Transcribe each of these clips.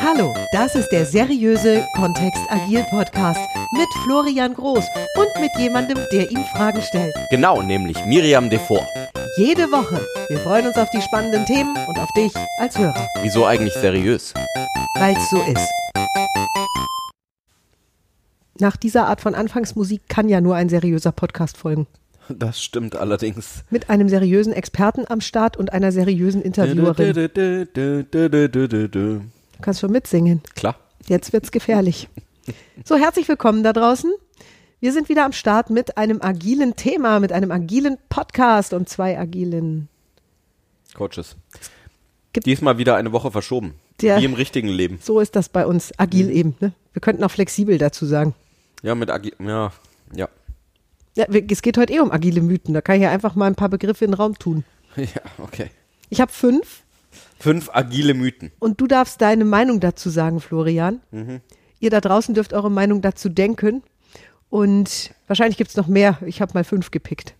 Hallo, das ist der seriöse Kontext Agil Podcast mit Florian Groß und mit jemandem, der ihm Fragen stellt. Genau, nämlich Miriam Devor. Jede Woche. Wir freuen uns auf die spannenden Themen und auf dich als Hörer, Wieso eigentlich seriös? weil es so ist. Nach dieser Art von Anfangsmusik kann ja nur ein seriöser Podcast folgen. Das stimmt allerdings. Mit einem seriösen Experten am Start und einer seriösen Interviewerin. Du kannst schon mitsingen. Klar. Jetzt wird's gefährlich. So, herzlich willkommen da draußen. Wir sind wieder am Start mit einem agilen Thema, mit einem agilen Podcast und zwei agilen. Coaches. Gibt- Diesmal wieder eine Woche verschoben. Der- Wie im richtigen Leben. So ist das bei uns. Agil eben. Ne? Wir könnten auch flexibel dazu sagen. Ja, mit Agi ja, ja. Ja, es geht heute eh um agile Mythen. Da kann ich ja einfach mal ein paar Begriffe in den Raum tun. Ja, okay. Ich habe fünf Fünf agile Mythen. und du darfst deine Meinung dazu sagen, Florian. Ihr da draußen dürft eure Meinung dazu denken. Und wahrscheinlich gibt's noch mehr. Ich habe mal fünf gepickt.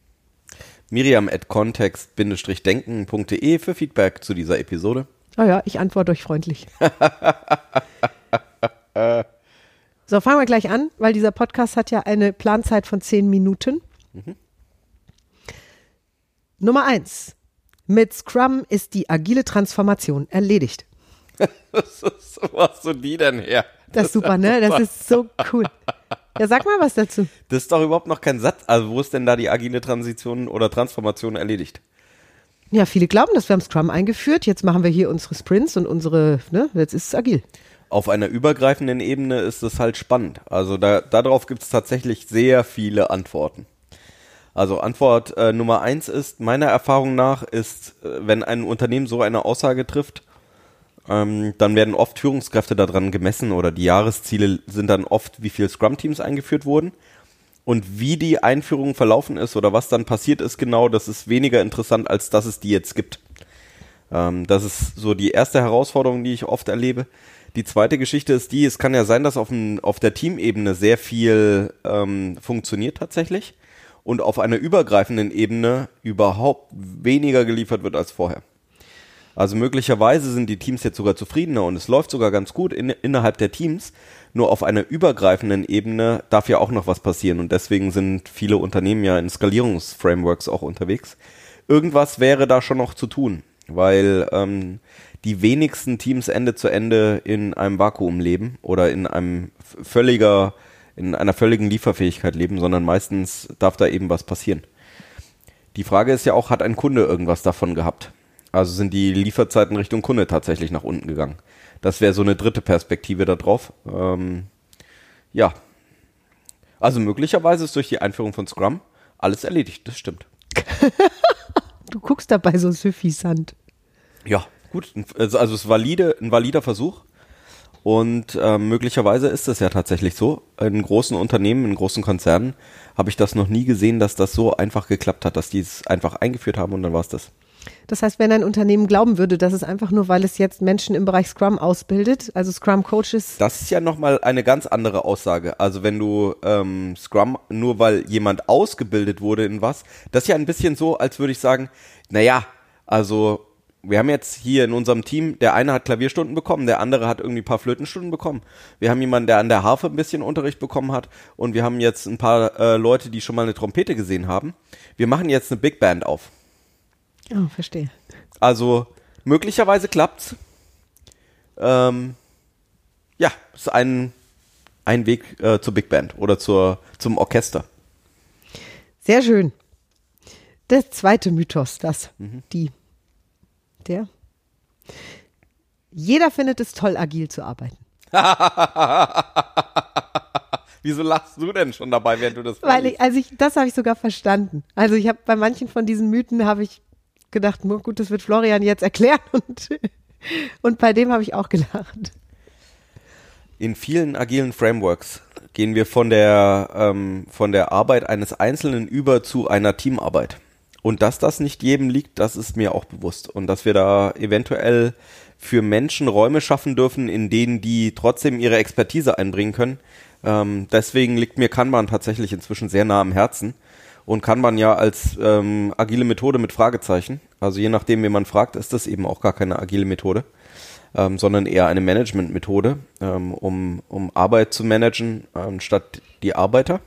Miriam at context-denken.de für Feedback zu dieser Episode. Oh ja, ich antworte euch freundlich. so, fangen wir gleich an, weil dieser Podcast hat ja eine Planzeit von zehn Minuten. Nummer eins. Mit Scrum ist die agile Transformation erledigt. Wo hast du die denn her? Das ist super, ne? Das ist so cool. Ja, sag mal was dazu. Das ist doch überhaupt noch kein Satz. Also wo ist denn da die agile Transition oder Transformation erledigt? Ja, viele glauben, dass wir haben Scrum eingeführt. Jetzt machen wir hier unsere Sprints und unsere, ne? Jetzt ist es agil. Auf einer übergreifenden Ebene ist es halt spannend. Also da, darauf gibt es tatsächlich sehr viele Antworten. Also Antwort äh, Nummer eins ist, meiner Erfahrung nach, ist, äh, wenn ein Unternehmen so eine Aussage trifft, ähm, dann werden oft Führungskräfte daran gemessen oder die Jahresziele sind dann oft, wie viele Scrum-Teams eingeführt wurden. Und wie die Einführung verlaufen ist oder was dann passiert ist genau, das ist weniger interessant, als dass es die jetzt gibt. Ähm, das ist so die erste Herausforderung, die ich oft erlebe. Die zweite Geschichte ist die, es kann ja sein, dass auf, dem, auf der Teamebene sehr viel ähm, funktioniert tatsächlich und auf einer übergreifenden Ebene überhaupt weniger geliefert wird als vorher. Also möglicherweise sind die Teams jetzt sogar zufriedener und es läuft sogar ganz gut in, innerhalb der Teams. Nur auf einer übergreifenden Ebene darf ja auch noch was passieren und deswegen sind viele Unternehmen ja in Skalierungsframeworks auch unterwegs. Irgendwas wäre da schon noch zu tun, weil ähm, die wenigsten Teams Ende zu Ende in einem Vakuum leben oder in einem völliger, in einer völligen Lieferfähigkeit leben, sondern meistens darf da eben was passieren. Die Frage ist ja auch, hat ein Kunde irgendwas davon gehabt? Also sind die Lieferzeiten Richtung Kunde tatsächlich nach unten gegangen? Das wäre so eine dritte Perspektive da drauf. Ähm, ja. Also möglicherweise ist durch die Einführung von Scrum alles erledigt, das stimmt. Du guckst dabei so süffisant. Ja, gut. Also also es ist valide, ein valider Versuch. Und ähm, möglicherweise ist es ja tatsächlich so. In großen Unternehmen, in großen Konzernen habe ich das noch nie gesehen, dass das so einfach geklappt hat, dass die es einfach eingeführt haben und dann war es das. Das heißt, wenn ein Unternehmen glauben würde, dass es einfach nur, weil es jetzt Menschen im Bereich Scrum ausbildet, also Scrum Coaches, Das ist ja nochmal eine ganz andere Aussage. Also wenn du ähm, Scrum, nur weil jemand ausgebildet wurde in was, das ist ja ein bisschen so, als würde ich sagen, naja, also wir haben jetzt hier in unserem Team, der eine hat Klavierstunden bekommen, der andere hat irgendwie ein paar Flötenstunden bekommen. Wir haben jemanden, der an der Harfe ein bisschen Unterricht bekommen hat und wir haben jetzt ein paar äh, Leute, die schon mal eine Trompete gesehen haben. Wir machen jetzt eine Big Band auf. Oh, verstehe. Also möglicherweise klappt's. Ähm, ja, ist ein, ein Weg äh, zur Big Band oder zur, zum Orchester. Sehr schön. Der zweite Mythos, das, die, der. Jeder findet es toll, agil zu arbeiten. Wieso lachst du denn schon dabei, während du das Weil ich, also ich, das habe ich sogar verstanden. Also ich habe bei manchen von diesen Mythen habe ich gedacht, gut, das wird Florian jetzt erklären und, und bei dem habe ich auch gelacht. In vielen agilen Frameworks gehen wir von der, ähm, von der Arbeit eines Einzelnen über zu einer Teamarbeit. Und dass das nicht jedem liegt, das ist mir auch bewusst. Und dass wir da eventuell für Menschen Räume schaffen dürfen, in denen die trotzdem ihre Expertise einbringen können. Ähm, deswegen liegt mir Kanban tatsächlich inzwischen sehr nah am Herzen. Und Kanban ja als ähm, agile Methode mit Fragezeichen. Also je nachdem, wen man fragt, ist das eben auch gar keine agile Methode. ähm, sondern eher eine Managementmethode, ähm, um, um Arbeit zu managen, anstatt die Arbeiter.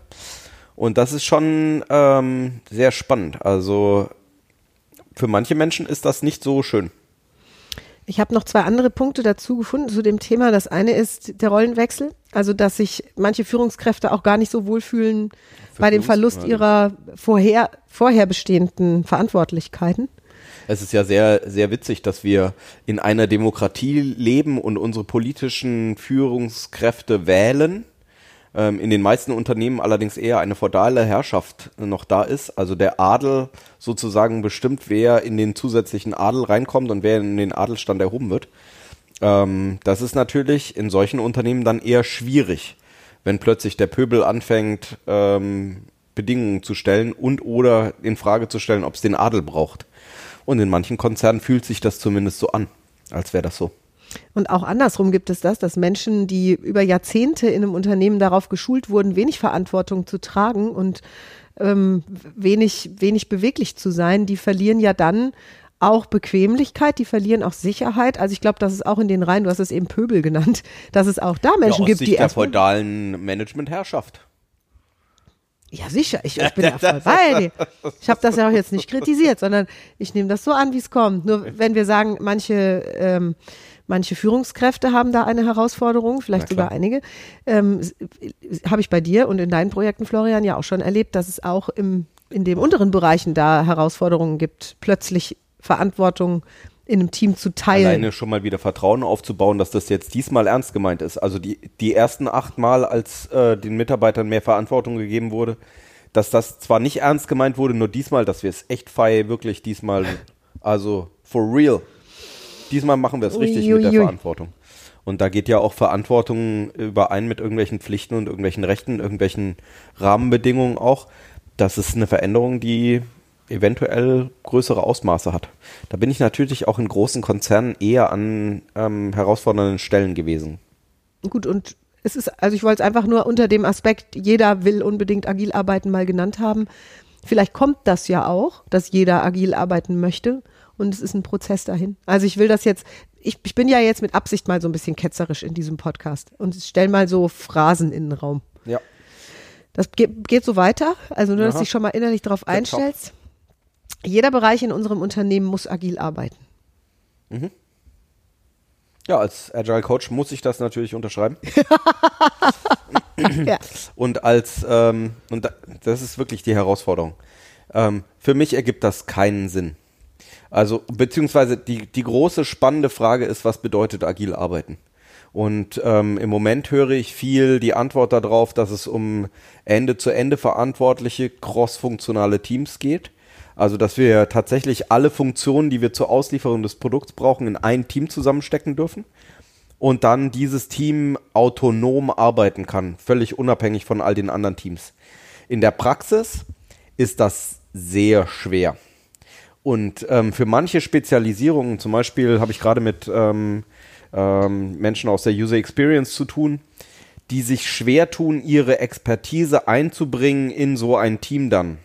Und das ist schon ähm, sehr spannend. Also für manche Menschen ist das nicht so schön. Ich habe noch zwei andere Punkte dazu gefunden zu dem Thema. Das eine ist der Rollenwechsel, also dass sich manche Führungskräfte auch gar nicht so wohlfühlen bei dem Verlust ihrer vorher, vorher bestehenden Verantwortlichkeiten. Es ist ja sehr, sehr witzig, dass wir in einer Demokratie leben und unsere politischen Führungskräfte wählen ähm, in den meisten Unternehmen allerdings eher eine feudale Herrschaft noch da ist. Also der Adel sozusagen bestimmt, wer in den zusätzlichen Adel reinkommt und wer in den Adelstand erhoben wird. Ähm, das ist natürlich in solchen Unternehmen dann eher schwierig, wenn plötzlich der Pöbel anfängt, ähm, Bedingungen zu stellen und oder in Frage zu stellen, ob es den Adel braucht. Und in manchen Konzernen fühlt sich das zumindest so an, als wäre das so. Und auch andersrum gibt es das, dass Menschen, die über Jahrzehnte in einem Unternehmen darauf geschult wurden, wenig Verantwortung zu tragen und ähm, wenig, wenig beweglich zu sein, die verlieren ja dann auch Bequemlichkeit, die verlieren auch Sicherheit. Also ich glaube, dass es auch in den Reihen, du hast es eben Pöbel genannt, dass es auch da Menschen ja, gibt, Sicht die der feudalen Managementherrschaft. Ja, sicher. Ich, ich bin ja voll bei dir. Ich habe das ja auch jetzt nicht kritisiert, sondern ich nehme das so an, wie es kommt. Nur wenn wir sagen, manche ähm, Manche Führungskräfte haben da eine Herausforderung, vielleicht sogar einige. Ähm, Habe ich bei dir und in deinen Projekten, Florian, ja auch schon erlebt, dass es auch im, in den unteren Bereichen da Herausforderungen gibt, plötzlich Verantwortung in einem Team zu teilen. Alleine schon mal wieder Vertrauen aufzubauen, dass das jetzt diesmal ernst gemeint ist. Also die, die ersten acht Mal, als äh, den Mitarbeitern mehr Verantwortung gegeben wurde, dass das zwar nicht ernst gemeint wurde, nur diesmal, dass wir es echt fei wirklich diesmal, also for real diesmal machen wir es richtig ui, ui, mit der Verantwortung. Und da geht ja auch Verantwortung überein mit irgendwelchen Pflichten und irgendwelchen Rechten, irgendwelchen Rahmenbedingungen auch. Das ist eine Veränderung, die eventuell größere Ausmaße hat. Da bin ich natürlich auch in großen Konzernen eher an ähm, herausfordernden Stellen gewesen. Gut, und es ist, also ich wollte es einfach nur unter dem Aspekt, jeder will unbedingt agil arbeiten mal genannt haben. Vielleicht kommt das ja auch, dass jeder agil arbeiten möchte und es ist ein Prozess dahin. Also ich will das jetzt, ich, ich bin ja jetzt mit Absicht mal so ein bisschen ketzerisch in diesem Podcast und stell mal so Phrasen in den Raum. Ja. Das geht, geht so weiter, also nur, dass du dich schon mal innerlich darauf einstellst. Jeder Bereich in unserem Unternehmen muss agil arbeiten. Mhm. Ja, als Agile Coach muss ich das natürlich unterschreiben. ja. Und als, ähm, und das ist wirklich die Herausforderung. Ähm, für mich ergibt das keinen Sinn. Also, beziehungsweise die, die große spannende Frage ist, was bedeutet agil arbeiten? Und ähm, im Moment höre ich viel die Antwort darauf, dass es um Ende-zu-Ende verantwortliche cross-funktionale Teams geht. Also, dass wir tatsächlich alle Funktionen, die wir zur Auslieferung des Produkts brauchen, in ein Team zusammenstecken dürfen. Und dann dieses Team autonom arbeiten kann, völlig unabhängig von all den anderen Teams. In der Praxis ist das sehr schwer. Und ähm, für manche Spezialisierungen, zum Beispiel habe ich gerade mit ähm, ähm, Menschen aus der User Experience zu tun, die sich schwer tun, ihre Expertise einzubringen in so ein Team dann.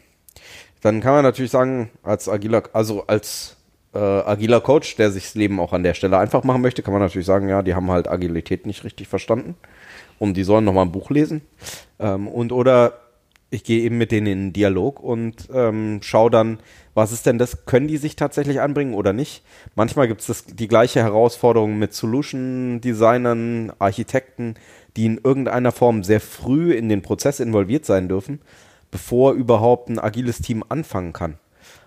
Dann kann man natürlich sagen, als agiler, also als äh, agiler Coach, der sich das Leben auch an der Stelle einfach machen möchte, kann man natürlich sagen, ja, die haben halt Agilität nicht richtig verstanden und die sollen nochmal ein Buch lesen. Ähm, und oder ich gehe eben mit denen in einen Dialog und ähm, schaue dann, was ist denn das? Können die sich tatsächlich anbringen oder nicht? Manchmal gibt es die gleiche Herausforderung mit Solution-Designern, Architekten, die in irgendeiner Form sehr früh in den Prozess involviert sein dürfen, bevor überhaupt ein agiles Team anfangen kann.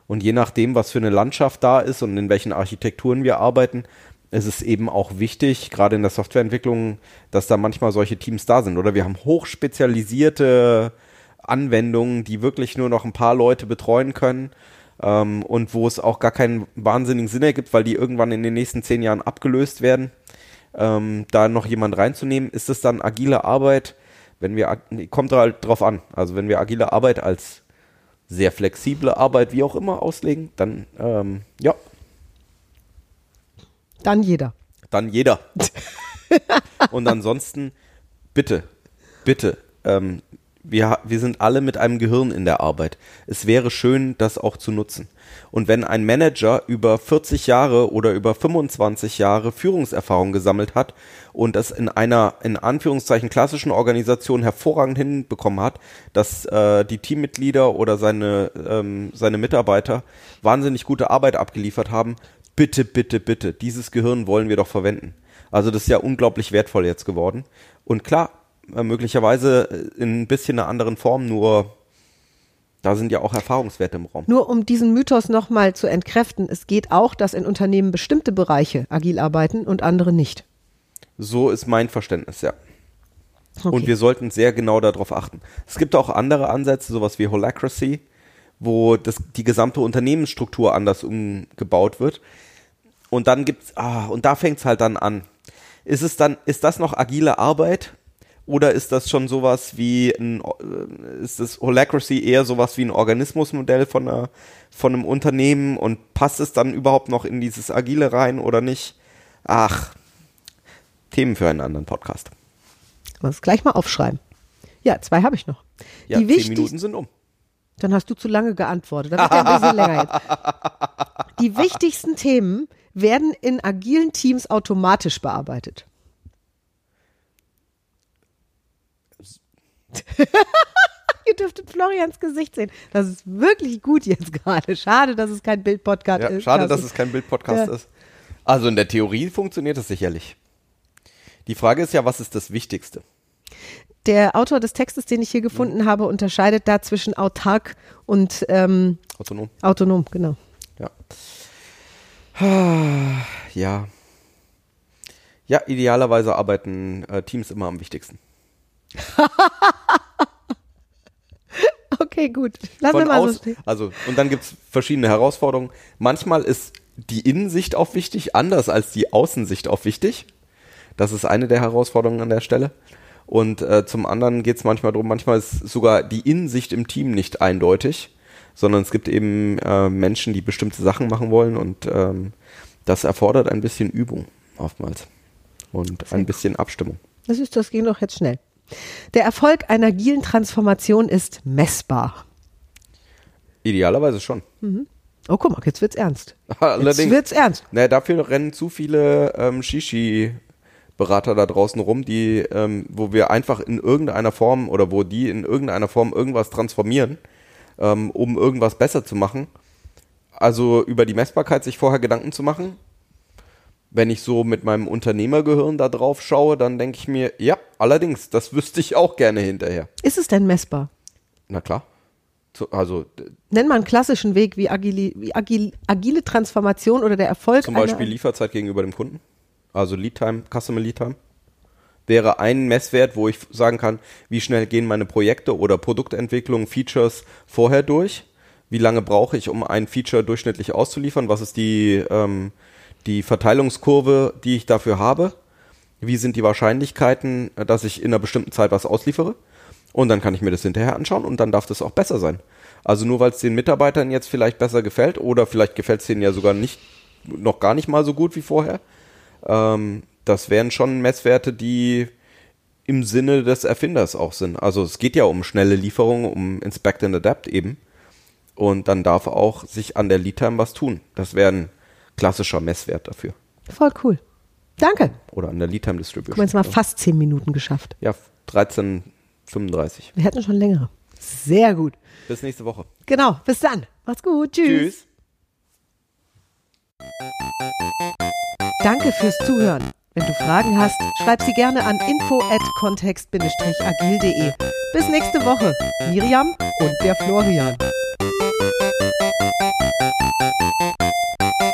Und je nachdem, was für eine Landschaft da ist und in welchen Architekturen wir arbeiten, ist es eben auch wichtig, gerade in der Softwareentwicklung, dass da manchmal solche Teams da sind. Oder wir haben hochspezialisierte Anwendungen, die wirklich nur noch ein paar Leute betreuen können ähm, und wo es auch gar keinen wahnsinnigen Sinn ergibt, weil die irgendwann in den nächsten zehn Jahren abgelöst werden, ähm, da noch jemand reinzunehmen, ist es dann agile Arbeit, wenn wir, kommt halt drauf an, also wenn wir agile Arbeit als sehr flexible Arbeit, wie auch immer, auslegen, dann, ähm, ja. Dann jeder. Dann jeder. und ansonsten, bitte, bitte, ähm, wir, wir sind alle mit einem Gehirn in der Arbeit. Es wäre schön, das auch zu nutzen. Und wenn ein Manager über 40 Jahre oder über 25 Jahre Führungserfahrung gesammelt hat und das in einer in Anführungszeichen klassischen Organisation hervorragend hinbekommen hat, dass äh, die Teammitglieder oder seine ähm, seine Mitarbeiter wahnsinnig gute Arbeit abgeliefert haben, bitte bitte bitte, dieses Gehirn wollen wir doch verwenden. Also das ist ja unglaublich wertvoll jetzt geworden. Und klar, möglicherweise in ein bisschen einer anderen Form, nur da sind ja auch Erfahrungswerte im Raum. Nur um diesen Mythos nochmal zu entkräften, es geht auch, dass in Unternehmen bestimmte Bereiche agil arbeiten und andere nicht. So ist mein Verständnis, ja. Okay. Und wir sollten sehr genau darauf achten. Es gibt auch andere Ansätze, sowas wie Holacracy, wo das, die gesamte Unternehmensstruktur anders umgebaut wird. Und dann gibt's, ah, und da fängt's halt dann an. Ist es dann, ist das noch agile Arbeit? Oder ist das schon sowas wie ein, äh, ist das Holacracy eher sowas wie ein Organismusmodell von, einer, von einem Unternehmen und passt es dann überhaupt noch in dieses Agile rein oder nicht? Ach, Themen für einen anderen Podcast. Muss gleich mal aufschreiben. Ja, zwei habe ich noch. Ja, Die zehn Minuten sind um. Dann hast du zu lange geantwortet. Dann wird ja ein bisschen länger jetzt. Die wichtigsten Themen werden in agilen Teams automatisch bearbeitet. Ihr dürftet Florians Gesicht sehen. Das ist wirklich gut jetzt gerade. Schade, dass es kein Bildpodcast ja, ist. Schade, dass es kein Bildpodcast ja. ist. Also in der Theorie funktioniert es sicherlich. Die Frage ist ja, was ist das Wichtigste? Der Autor des Textes, den ich hier gefunden mhm. habe, unterscheidet da zwischen autark und ähm, autonom. Autonom, genau. Ja. Ja. Ja, idealerweise arbeiten äh, Teams immer am wichtigsten. okay, gut. Lass Von mal aus, so stehen. Also, und dann gibt es verschiedene Herausforderungen. Manchmal ist die Innensicht auch wichtig, anders als die Außensicht auch wichtig. Das ist eine der Herausforderungen an der Stelle. Und äh, zum anderen geht es manchmal darum, manchmal ist sogar die Innensicht im Team nicht eindeutig, sondern es gibt eben äh, Menschen, die bestimmte Sachen machen wollen und ähm, das erfordert ein bisschen Übung oftmals und ein bisschen Abstimmung. Das ist, das ging doch jetzt schnell. Der Erfolg einer agilen Transformation ist messbar. Idealerweise schon. Mhm. Oh, guck mal, jetzt wird's ernst. Allerdings, jetzt wird's ernst. Naja, dafür rennen zu viele ähm, Shishi Berater da draußen rum, die, ähm, wo wir einfach in irgendeiner Form oder wo die in irgendeiner Form irgendwas transformieren, ähm, um irgendwas besser zu machen. Also über die Messbarkeit sich vorher Gedanken zu machen, wenn ich so mit meinem Unternehmergehirn da drauf schaue, dann denke ich mir, ja, allerdings, das wüsste ich auch gerne hinterher. Ist es denn messbar? Na klar. Also nenn mal einen klassischen Weg wie, agile, wie agile, agile Transformation oder der Erfolg. Zum Beispiel Lieferzeit gegenüber dem Kunden. Also Lead Time, Customer Lead Time wäre ein Messwert, wo ich sagen kann, wie schnell gehen meine Projekte oder Produktentwicklung, Features vorher durch? Wie lange brauche ich, um ein Feature durchschnittlich auszuliefern? Was ist die ähm, die Verteilungskurve, die ich dafür habe, wie sind die Wahrscheinlichkeiten, dass ich in einer bestimmten Zeit was ausliefere. Und dann kann ich mir das hinterher anschauen und dann darf das auch besser sein. Also nur weil es den Mitarbeitern jetzt vielleicht besser gefällt oder vielleicht gefällt es denen ja sogar nicht, noch gar nicht mal so gut wie vorher. Ähm, das wären schon Messwerte, die im Sinne des Erfinders auch sind. Also es geht ja um schnelle Lieferungen, um Inspect and Adapt eben. Und dann darf auch sich an der Lead Time was tun. Das wären klassischer Messwert dafür. Voll cool. Danke. Oder an der Lead Time Distribution. Wir haben jetzt mal fast zehn Minuten geschafft. Ja, 13,35. Wir hätten schon längere. Sehr gut. Bis nächste Woche. Genau, bis dann. Macht's gut. Tschüss. Tschüss. Danke fürs Zuhören. Wenn du Fragen hast, schreib sie gerne an info at kontext-agil.de. Bis nächste Woche. Miriam und der Florian. えっ?